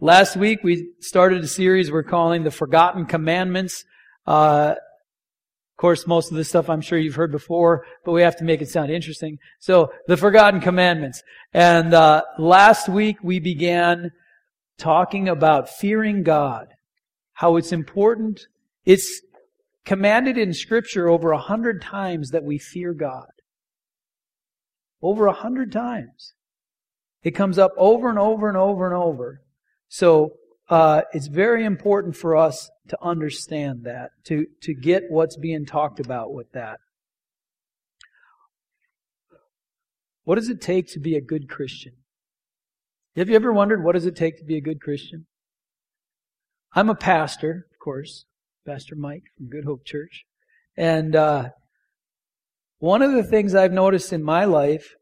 last week we started a series we're calling the Forgotten Commandments. Uh, of course, most of this stuff I'm sure you've heard before, but we have to make it sound interesting. So, the Forgotten Commandments. And uh, last week we began talking about fearing God, how it's important. It's commanded in Scripture over a hundred times that we fear God. Over a hundred times. It comes up over and over and over and over. So uh, it's very important for us to understand that, to, to get what's being talked about with that. What does it take to be a good Christian? Have you ever wondered what does it take to be a good Christian? I'm a pastor, of course, Pastor Mike from Good Hope Church. And uh, one of the things I've noticed in my life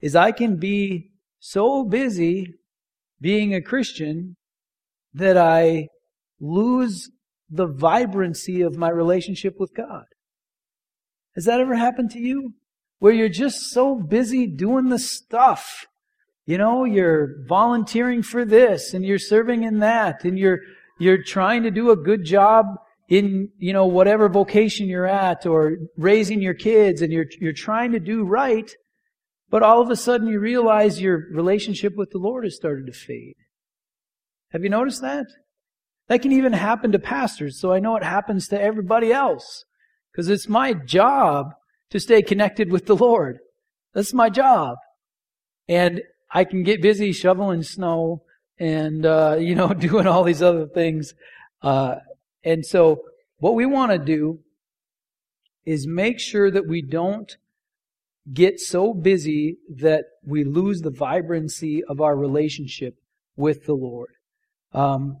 is I can be so busy being a Christian that I lose the vibrancy of my relationship with God. Has that ever happened to you? Where you're just so busy doing the stuff. You know, you're volunteering for this and you're serving in that and you're, you're trying to do a good job in, you know, whatever vocation you're at or raising your kids and you're, you're trying to do right, but all of a sudden you realize your relationship with the Lord has started to fade. Have you noticed that? That can even happen to pastors, so I know it happens to everybody else. Because it's my job to stay connected with the Lord. That's my job. And I can get busy shoveling snow and, uh, you know, doing all these other things. Uh, and so what we want to do is make sure that we don't get so busy that we lose the vibrancy of our relationship with the Lord. Um,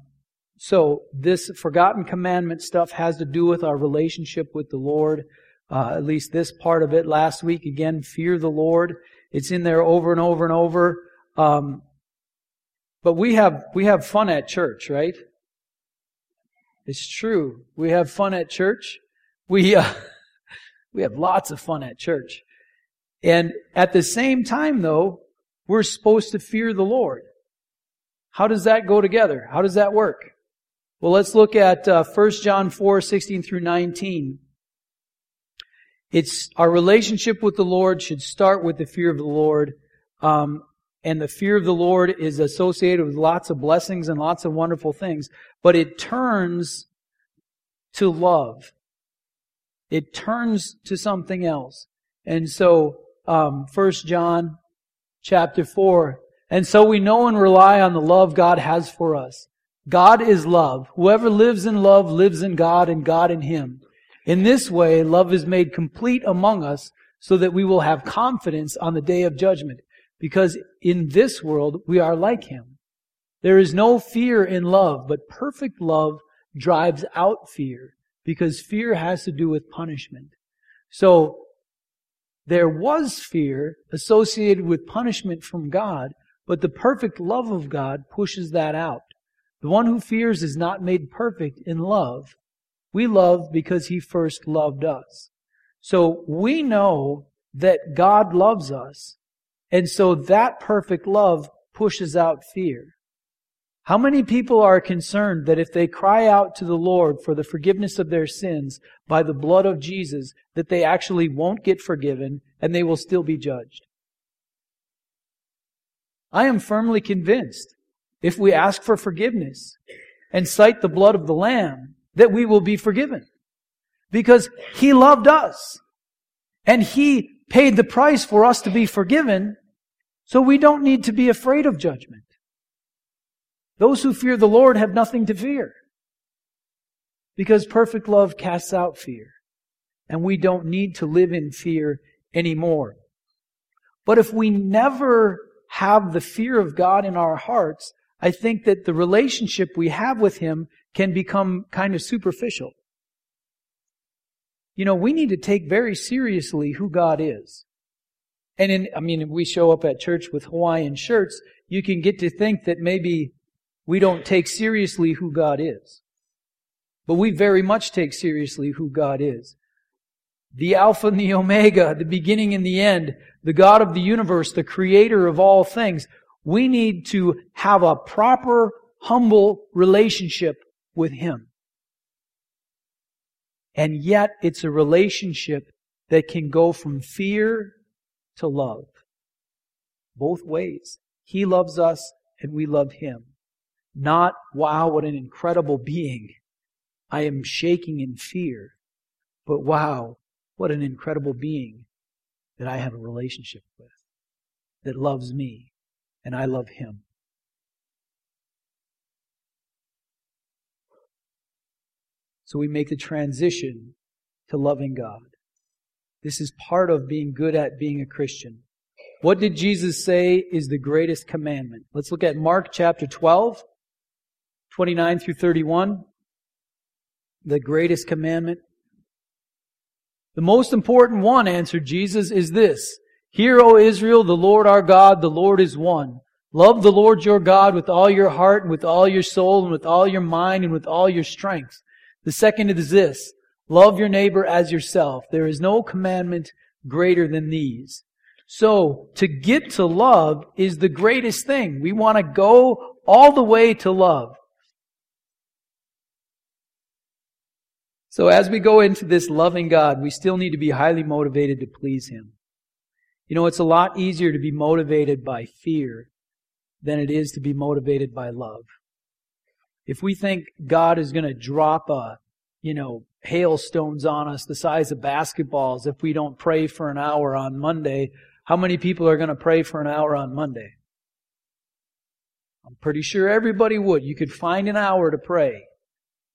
so this forgotten commandment stuff has to do with our relationship with the Lord. Uh, at least this part of it last week. Again, fear the Lord. It's in there over and over and over. Um, but we have we have fun at church, right? It's true. We have fun at church. We uh, we have lots of fun at church. And at the same time though, we're supposed to fear the Lord. How does that go together? How does that work? Well, let's look at uh, 1 John 4, 16 through 19. It's our relationship with the Lord should start with the fear of the Lord. Um, and the fear of the Lord is associated with lots of blessings and lots of wonderful things, but it turns to love. It turns to something else. And so, um, 1 John chapter 4, and so we know and rely on the love God has for us. God is love. Whoever lives in love lives in God and God in him. In this way, love is made complete among us so that we will have confidence on the day of judgment because in this world we are like him. There is no fear in love, but perfect love drives out fear because fear has to do with punishment. So there was fear associated with punishment from God, but the perfect love of God pushes that out. The one who fears is not made perfect in love. We love because he first loved us. So we know that God loves us and so that perfect love pushes out fear. How many people are concerned that if they cry out to the Lord for the forgiveness of their sins by the blood of Jesus, that they actually won't get forgiven and they will still be judged? I am firmly convinced if we ask for forgiveness and cite the blood of the Lamb, that we will be forgiven. Because He loved us. And He paid the price for us to be forgiven. So we don't need to be afraid of judgment. Those who fear the Lord have nothing to fear. Because perfect love casts out fear. And we don't need to live in fear anymore. But if we never have the fear of God in our hearts, I think that the relationship we have with Him can become kind of superficial. You know, we need to take very seriously who God is. And in, I mean, if we show up at church with Hawaiian shirts, you can get to think that maybe we don't take seriously who God is. But we very much take seriously who God is. The Alpha and the Omega, the beginning and the end, the God of the universe, the creator of all things. We need to have a proper humble relationship with Him. And yet it's a relationship that can go from fear to love. Both ways. He loves us and we love Him. Not, wow, what an incredible being. I am shaking in fear. But wow, what an incredible being that I have a relationship with, that loves me, and I love him. So we make the transition to loving God. This is part of being good at being a Christian. What did Jesus say is the greatest commandment? Let's look at Mark chapter 12, 29 through 31. The greatest commandment. The most important one, answered Jesus, is this. Hear, O Israel, the Lord our God, the Lord is one. Love the Lord your God with all your heart and with all your soul and with all your mind and with all your strength. The second is this. Love your neighbor as yourself. There is no commandment greater than these. So, to get to love is the greatest thing. We want to go all the way to love. So as we go into this loving God, we still need to be highly motivated to please Him. You know, it's a lot easier to be motivated by fear than it is to be motivated by love. If we think God is going to drop a, you know, hailstones on us the size of basketballs if we don't pray for an hour on Monday, how many people are going to pray for an hour on Monday? I'm pretty sure everybody would. You could find an hour to pray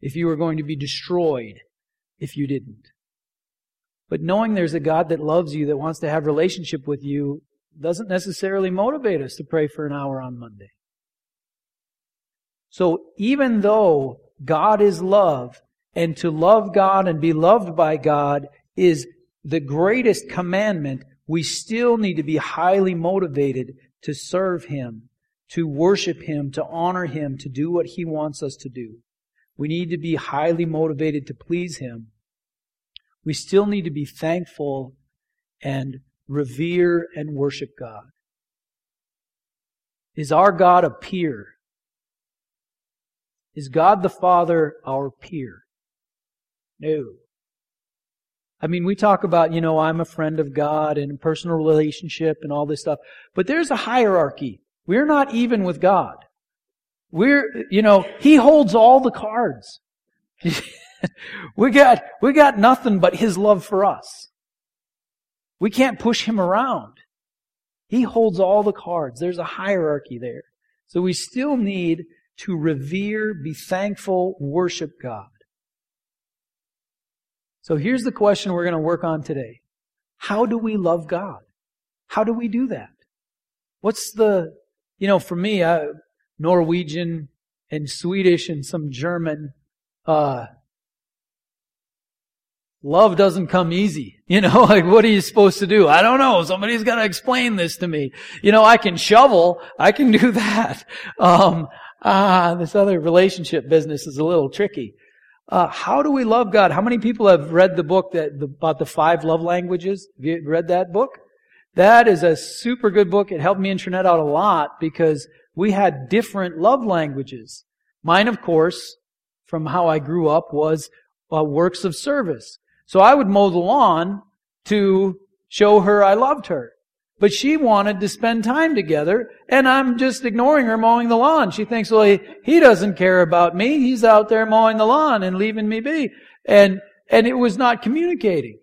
if you were going to be destroyed if you didn't. But knowing there's a God that loves you, that wants to have relationship with you, doesn't necessarily motivate us to pray for an hour on Monday. So even though God is love, and to love God and be loved by God is the greatest commandment, we still need to be highly motivated to serve Him, to worship Him, to honor Him, to do what He wants us to do. We need to be highly motivated to please Him. We still need to be thankful and revere and worship God. Is our God a peer? Is God the Father our peer? No. I mean, we talk about, you know, I'm a friend of God and personal relationship and all this stuff, but there's a hierarchy. We're not even with God. We're, you know, He holds all the cards. we got, we got nothing but His love for us. We can't push Him around. He holds all the cards. There's a hierarchy there. So we still need to revere, be thankful, worship God. So here's the question we're going to work on today. How do we love God? How do we do that? What's the, you know, for me, I, Norwegian and Swedish and some German. Uh, love doesn't come easy. You know, like what are you supposed to do? I don't know. Somebody's got to explain this to me. You know, I can shovel. I can do that. Um, ah, this other relationship business is a little tricky. Uh, how do we love God? How many people have read the book that the, about the five love languages? Have you read that book? That is a super good book. It helped me Trinette out a lot because we had different love languages. Mine, of course, from how I grew up, was uh, works of service. So I would mow the lawn to show her I loved her. But she wanted to spend time together, and I'm just ignoring her mowing the lawn. She thinks, well, he, he doesn't care about me. He's out there mowing the lawn and leaving me be. And, and it was not communicating.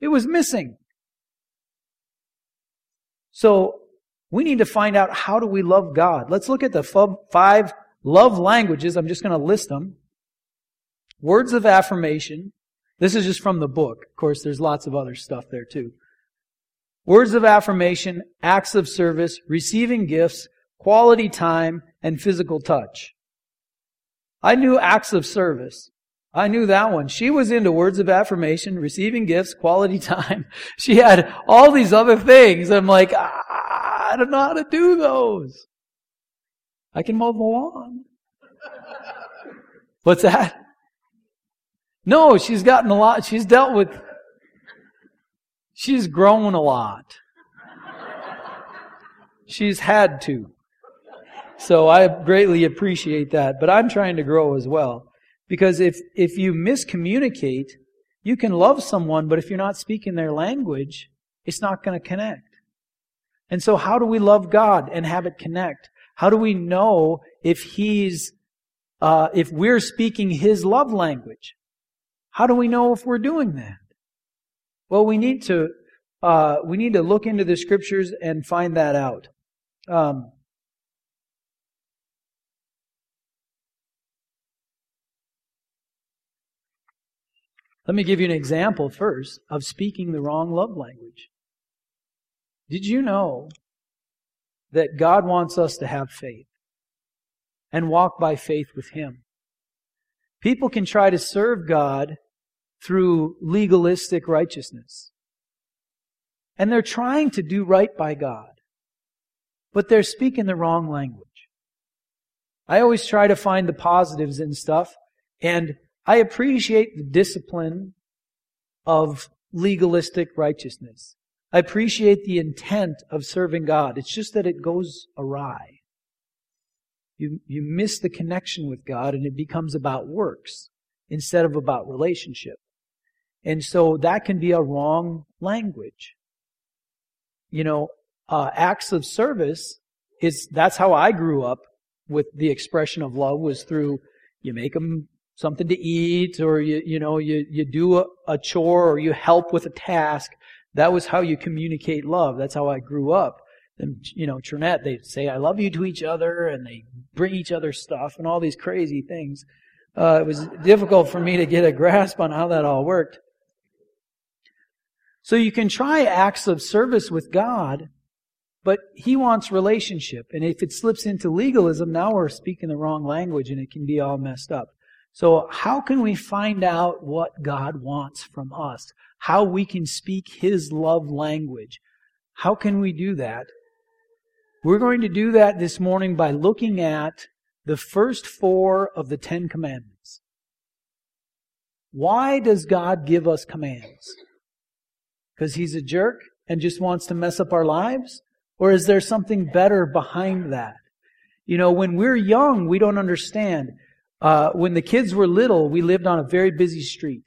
It was missing. So we need to find out how do we love God. Let's look at the five love languages. I'm just going to list them. Words of affirmation. This is just from the book. Of course, there's lots of other stuff there too. Words of affirmation, acts of service, receiving gifts, quality time, and physical touch. I knew acts of service. I knew that one. She was into words of affirmation, receiving gifts, quality time. She had all these other things. I'm like, I don't know how to do those. I can mow the lawn. What's that? No, she's gotten a lot. She's dealt with, she's grown a lot. She's had to. So I greatly appreciate that, but I'm trying to grow as well. Because if, if you miscommunicate, you can love someone, but if you're not speaking their language, it's not going to connect. And so how do we love God and have it connect? How do we know if He's, uh, if we're speaking His love language? How do we know if we're doing that? Well, we need to, uh, we need to look into the scriptures and find that out. Um, Let me give you an example first of speaking the wrong love language. Did you know that God wants us to have faith and walk by faith with Him? People can try to serve God through legalistic righteousness. And they're trying to do right by God, but they're speaking the wrong language. I always try to find the positives in stuff, and I appreciate the discipline of legalistic righteousness. I appreciate the intent of serving God. It's just that it goes awry. You, you miss the connection with God and it becomes about works instead of about relationship. And so that can be a wrong language. You know, uh, acts of service is, that's how I grew up with the expression of love was through you make them something to eat or you, you know, you, you do a, a chore or you help with a task. That was how you communicate love. That's how I grew up. And, you know, Trinette, they say, I love you to each other and they bring each other stuff and all these crazy things. Uh, it was difficult for me to get a grasp on how that all worked. So you can try acts of service with God, but He wants relationship. And if it slips into legalism, now we're speaking the wrong language and it can be all messed up. So how can we find out what God wants from us? How we can speak His love language? How can we do that? We're going to do that this morning by looking at the first four of the Ten Commandments. Why does God give us commands? Because He's a jerk and just wants to mess up our lives? Or is there something better behind that? You know, when we're young, we don't understand. Uh, when the kids were little, we lived on a very busy street.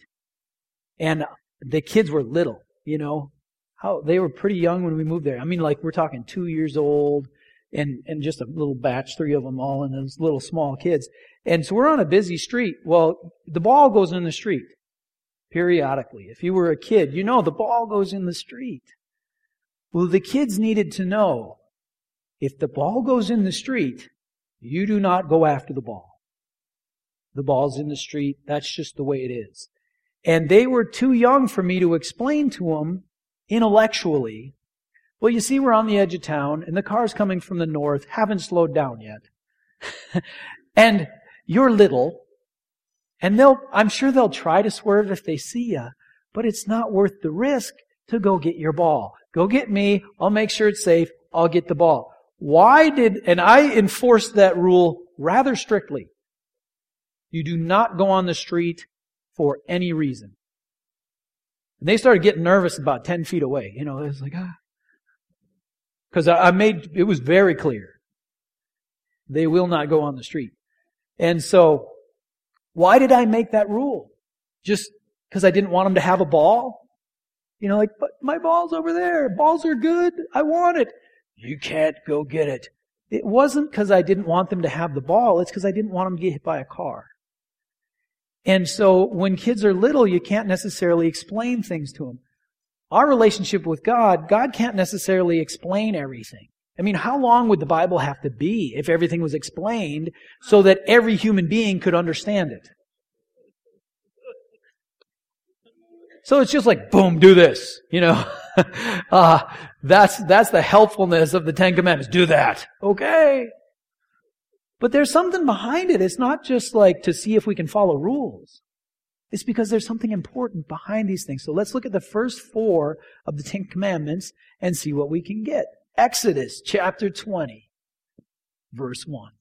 And the kids were little, you know. How they were pretty young when we moved there. I mean, like we're talking two years old and, and just a little batch, three of them all, and those little small kids. And so we're on a busy street. Well, the ball goes in the street periodically. If you were a kid, you know the ball goes in the street. Well, the kids needed to know if the ball goes in the street, you do not go after the ball. The ball's in the street. That's just the way it is. And they were too young for me to explain to them intellectually. Well, you see, we're on the edge of town and the cars coming from the north haven't slowed down yet. and you're little and they'll, I'm sure they'll try to swerve if they see you, but it's not worth the risk to go get your ball. Go get me. I'll make sure it's safe. I'll get the ball. Why did, and I enforced that rule rather strictly. You do not go on the street for any reason. And they started getting nervous about 10 feet away. You know, it's like, ah. Because I made, it was very clear. They will not go on the street. And so, why did I make that rule? Just because I didn't want them to have a ball? You know, like, but my ball's over there. Balls are good. I want it. You can't go get it. It wasn't because I didn't want them to have the ball. It's because I didn't want them to get hit by a car. And so when kids are little, you can't necessarily explain things to them. Our relationship with God, God can't necessarily explain everything. I mean, how long would the Bible have to be if everything was explained so that every human being could understand it? So it's just like, boom, do this, you know. uh, that's, that's the helpfulness of the Ten Commandments. Do that. Okay. But there's something behind it. It's not just like to see if we can follow rules. It's because there's something important behind these things. So let's look at the first four of the Ten Commandments and see what we can get. Exodus chapter 20, verse 1.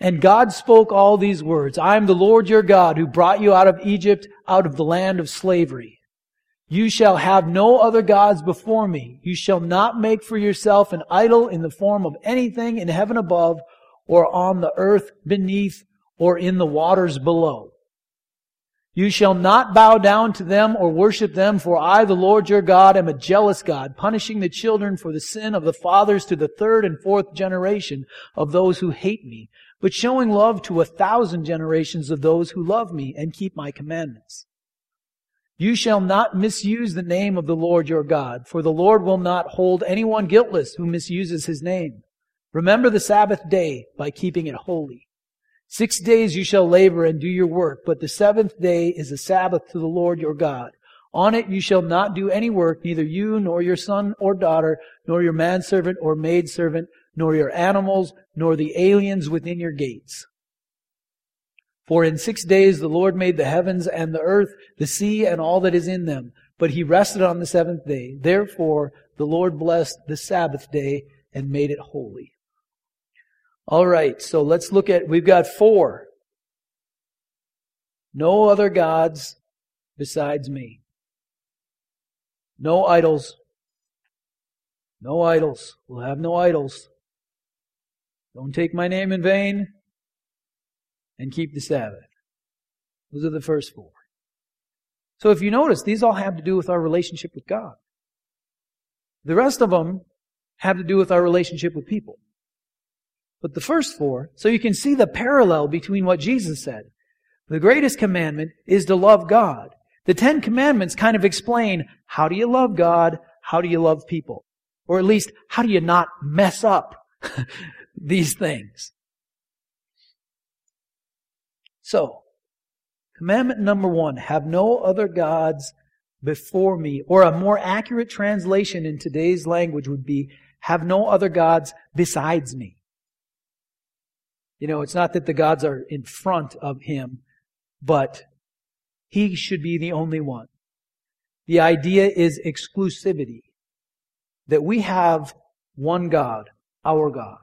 And God spoke all these words. I am the Lord your God who brought you out of Egypt, out of the land of slavery. You shall have no other gods before me. You shall not make for yourself an idol in the form of anything in heaven above, or on the earth beneath, or in the waters below. You shall not bow down to them or worship them, for I, the Lord your God, am a jealous God, punishing the children for the sin of the fathers to the third and fourth generation of those who hate me, but showing love to a thousand generations of those who love me and keep my commandments. You shall not misuse the name of the Lord your God, for the Lord will not hold anyone guiltless who misuses his name. Remember the Sabbath day by keeping it holy. Six days you shall labor and do your work, but the seventh day is a Sabbath to the Lord your God. On it you shall not do any work, neither you nor your son or daughter, nor your manservant or maidservant, nor your animals, nor the aliens within your gates. For in six days the Lord made the heavens and the earth, the sea, and all that is in them. But he rested on the seventh day. Therefore the Lord blessed the Sabbath day and made it holy. All right, so let's look at, we've got four. No other gods besides me. No idols. No idols. We'll have no idols. Don't take my name in vain and keep the Sabbath. Those are the first four. So if you notice, these all have to do with our relationship with God. The rest of them have to do with our relationship with people. But the first four, so you can see the parallel between what Jesus said. The greatest commandment is to love God. The Ten Commandments kind of explain how do you love God? How do you love people? Or at least, how do you not mess up these things? So, commandment number one, have no other gods before me. Or a more accurate translation in today's language would be, have no other gods besides me. You know, it's not that the gods are in front of him, but he should be the only one. The idea is exclusivity. That we have one God, our God.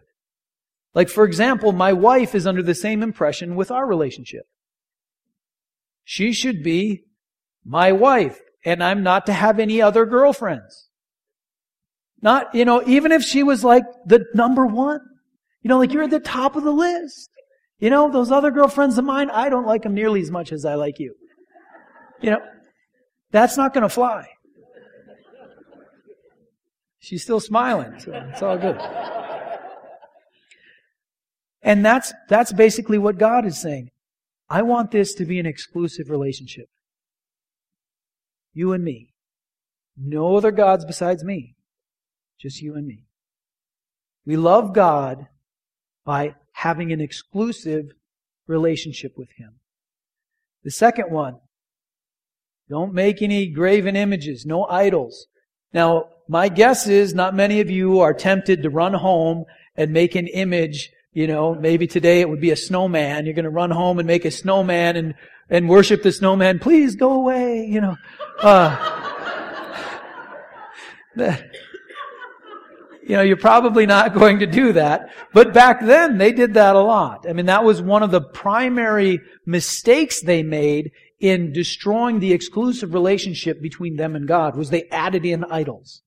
Like, for example, my wife is under the same impression with our relationship. She should be my wife, and I'm not to have any other girlfriends. Not, you know, even if she was like the number one. You know, like you're at the top of the list. You know, those other girlfriends of mine, I don't like them nearly as much as I like you. You know, that's not going to fly. She's still smiling, so it's all good. And that's, that's basically what God is saying. I want this to be an exclusive relationship. You and me. No other gods besides me. Just you and me. We love God by having an exclusive relationship with Him. The second one, don't make any graven images, no idols. Now, my guess is not many of you are tempted to run home and make an image you know, maybe today it would be a snowman. You're going to run home and make a snowman and, and worship the snowman. Please go away, you know. Uh, you know, you're probably not going to do that. But back then, they did that a lot. I mean, that was one of the primary mistakes they made in destroying the exclusive relationship between them and God, was they added in idols.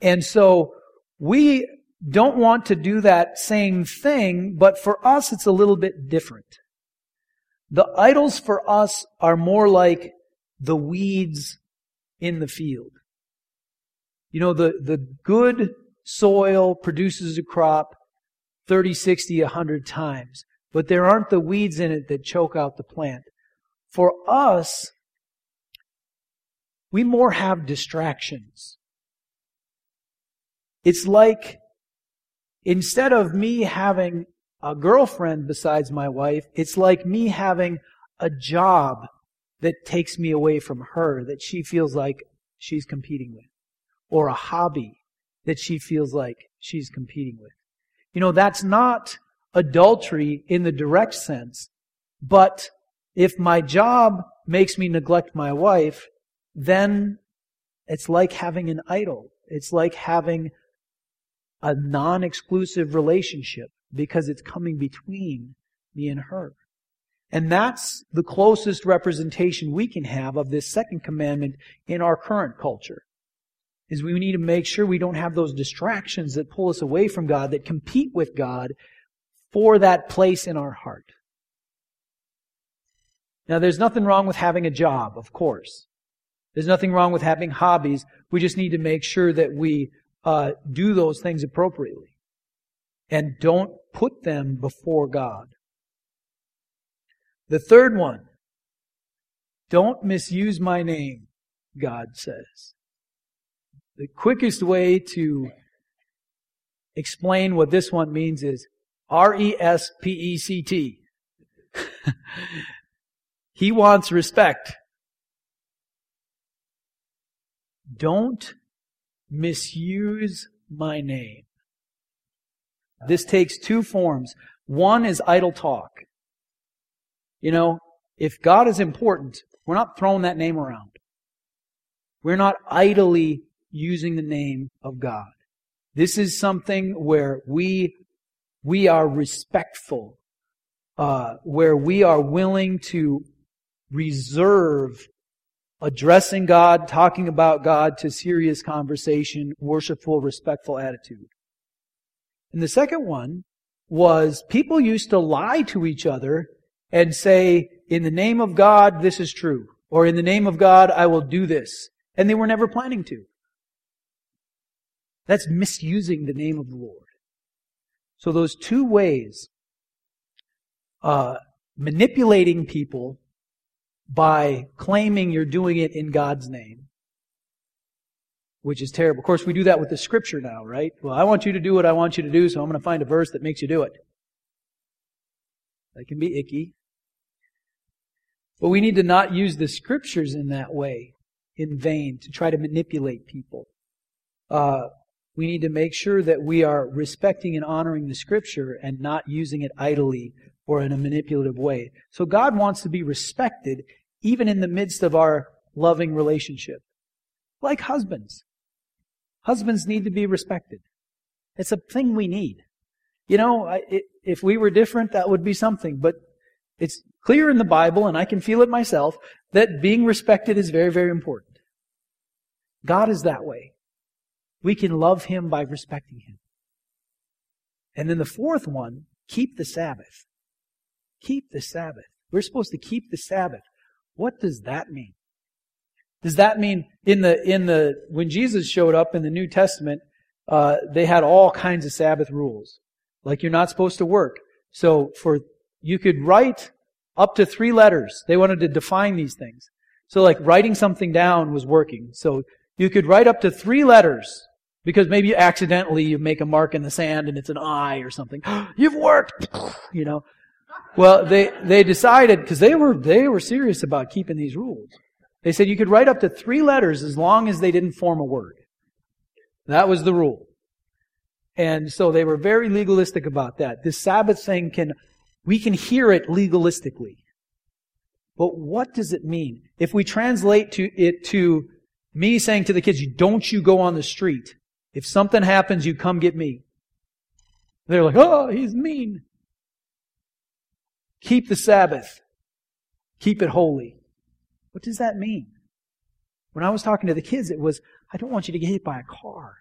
And so, we don't want to do that same thing, but for us it's a little bit different. The idols for us are more like the weeds in the field. You know, the, the good soil produces a crop 30, 60, 100 times, but there aren't the weeds in it that choke out the plant. For us, we more have distractions. It's like Instead of me having a girlfriend besides my wife, it's like me having a job that takes me away from her that she feels like she's competing with, or a hobby that she feels like she's competing with. You know, that's not adultery in the direct sense, but if my job makes me neglect my wife, then it's like having an idol. It's like having a non exclusive relationship because it's coming between me and her. And that's the closest representation we can have of this second commandment in our current culture. Is we need to make sure we don't have those distractions that pull us away from God, that compete with God for that place in our heart. Now, there's nothing wrong with having a job, of course. There's nothing wrong with having hobbies. We just need to make sure that we uh, do those things appropriately and don't put them before God. The third one, don't misuse my name, God says. The quickest way to explain what this one means is R E S P E C T. He wants respect. Don't misuse my name. This takes two forms. One is idle talk. You know, if God is important, we're not throwing that name around. We're not idly using the name of God. This is something where we, we are respectful, uh, where we are willing to reserve addressing God, talking about God to serious conversation, worshipful, respectful attitude. And the second one was people used to lie to each other and say, in the name of God, this is true. Or in the name of God, I will do this. And they were never planning to. That's misusing the name of the Lord. So those two ways, uh, manipulating people by claiming you're doing it in God's name, which is terrible. Of course, we do that with the scripture now, right? Well, I want you to do what I want you to do, so I'm going to find a verse that makes you do it. That can be icky. But we need to not use the scriptures in that way, in vain, to try to manipulate people. Uh, we need to make sure that we are respecting and honoring the scripture and not using it idly or in a manipulative way. So God wants to be respected even in the midst of our loving relationship. Like husbands. Husbands need to be respected. It's a thing we need. You know, it, if we were different, that would be something, but it's clear in the Bible, and I can feel it myself, that being respected is very, very important. God is that way. We can love Him by respecting Him. And then the fourth one, keep the Sabbath. Keep the Sabbath. We're supposed to keep the Sabbath. What does that mean? Does that mean in the, in the, when Jesus showed up in the New Testament, uh, they had all kinds of Sabbath rules. Like you're not supposed to work. So for, you could write up to three letters. They wanted to define these things. So like writing something down was working. So you could write up to three letters because maybe accidentally you make a mark in the sand and it's an I or something. You've worked! You know. Well, they, they decided, because they were, they were serious about keeping these rules. They said you could write up to three letters as long as they didn't form a word. That was the rule. And so they were very legalistic about that. This Sabbath thing can, we can hear it legalistically. But what does it mean? If we translate to it to me saying to the kids, don't you go on the street. If something happens, you come get me. They're like, oh, he's mean. Keep the Sabbath. Keep it holy. What does that mean? When I was talking to the kids, it was, I don't want you to get hit by a car.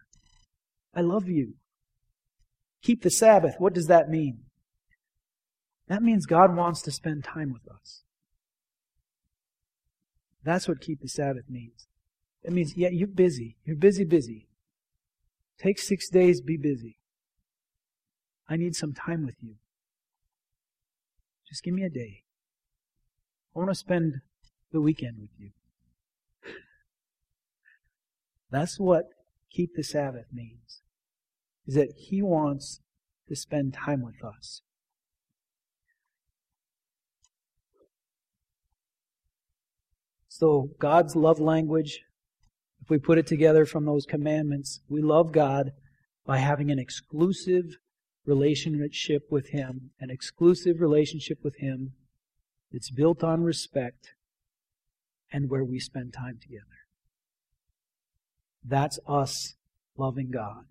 I love you. Keep the Sabbath. What does that mean? That means God wants to spend time with us. That's what keep the Sabbath means. It means, yeah, you're busy. You're busy, busy. Take six days, be busy. I need some time with you. Just give me a day. I want to spend the weekend with you. That's what keep the Sabbath means. Is that He wants to spend time with us. So God's love language, if we put it together from those commandments, we love God by having an exclusive relationship with Him, an exclusive relationship with Him that's built on respect and where we spend time together. That's us loving God.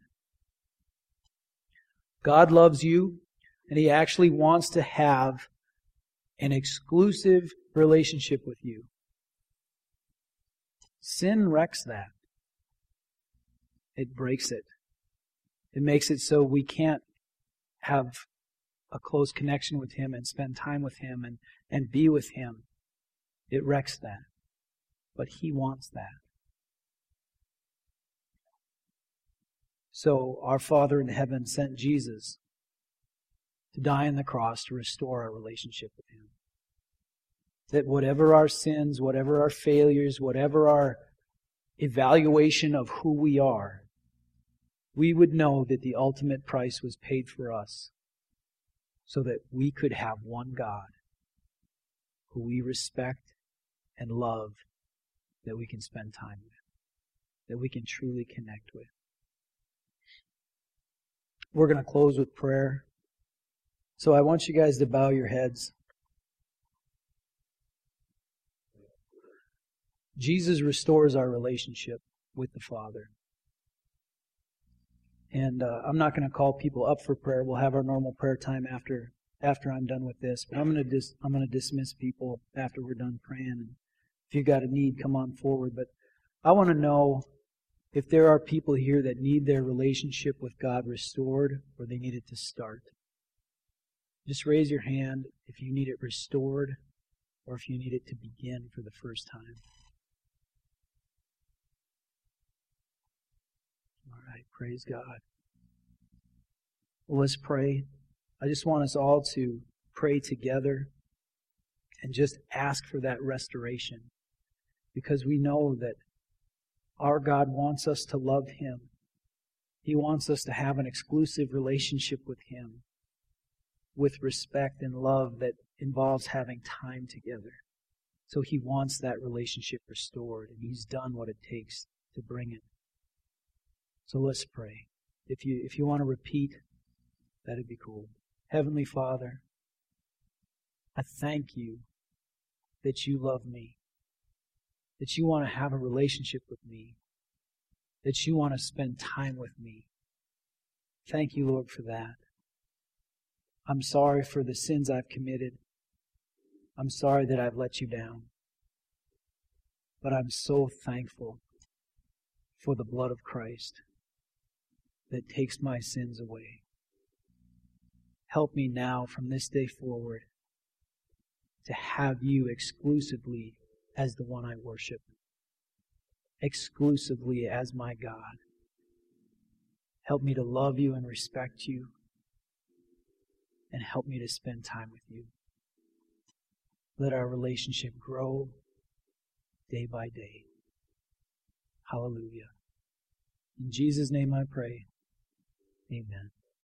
God loves you, and He actually wants to have an exclusive relationship with you. Sin wrecks that. It breaks it. It makes it so we can't have a close connection with Him and spend time with Him and, and be with Him. It wrecks that. But He wants that. So our Father in heaven sent Jesus to die on the cross to restore our relationship with Him. That whatever our sins, whatever our failures, whatever our evaluation of who we are, we would know that the ultimate price was paid for us so that we could have one God who we respect and love that we can spend time with, that we can truly connect with. We're going to close with prayer. So I want you guys to bow your heads. Jesus restores our relationship with the Father. And uh, I'm not going to call people up for prayer. We'll have our normal prayer time after after I'm done with this. But I'm going to dis- I'm going to dismiss people after we're done praying. And if you've got a need, come on forward. But I want to know if there are people here that need their relationship with God restored or they need it to start. Just raise your hand if you need it restored or if you need it to begin for the first time. Right. Praise God. Well, let's pray. I just want us all to pray together and just ask for that restoration because we know that our God wants us to love Him. He wants us to have an exclusive relationship with Him with respect and love that involves having time together. So He wants that relationship restored, and He's done what it takes to bring it. So let's pray. If you, if you want to repeat, that'd be cool. Heavenly Father, I thank you that you love me, that you want to have a relationship with me, that you want to spend time with me. Thank you, Lord, for that. I'm sorry for the sins I've committed. I'm sorry that I've let you down. But I'm so thankful for the blood of Christ that takes my sins away. Help me now from this day forward to have you exclusively as the one I worship, exclusively as my God. Help me to love you and respect you, and help me to spend time with you. Let our relationship grow day by day. Hallelujah. In Jesus' name I pray. Amen.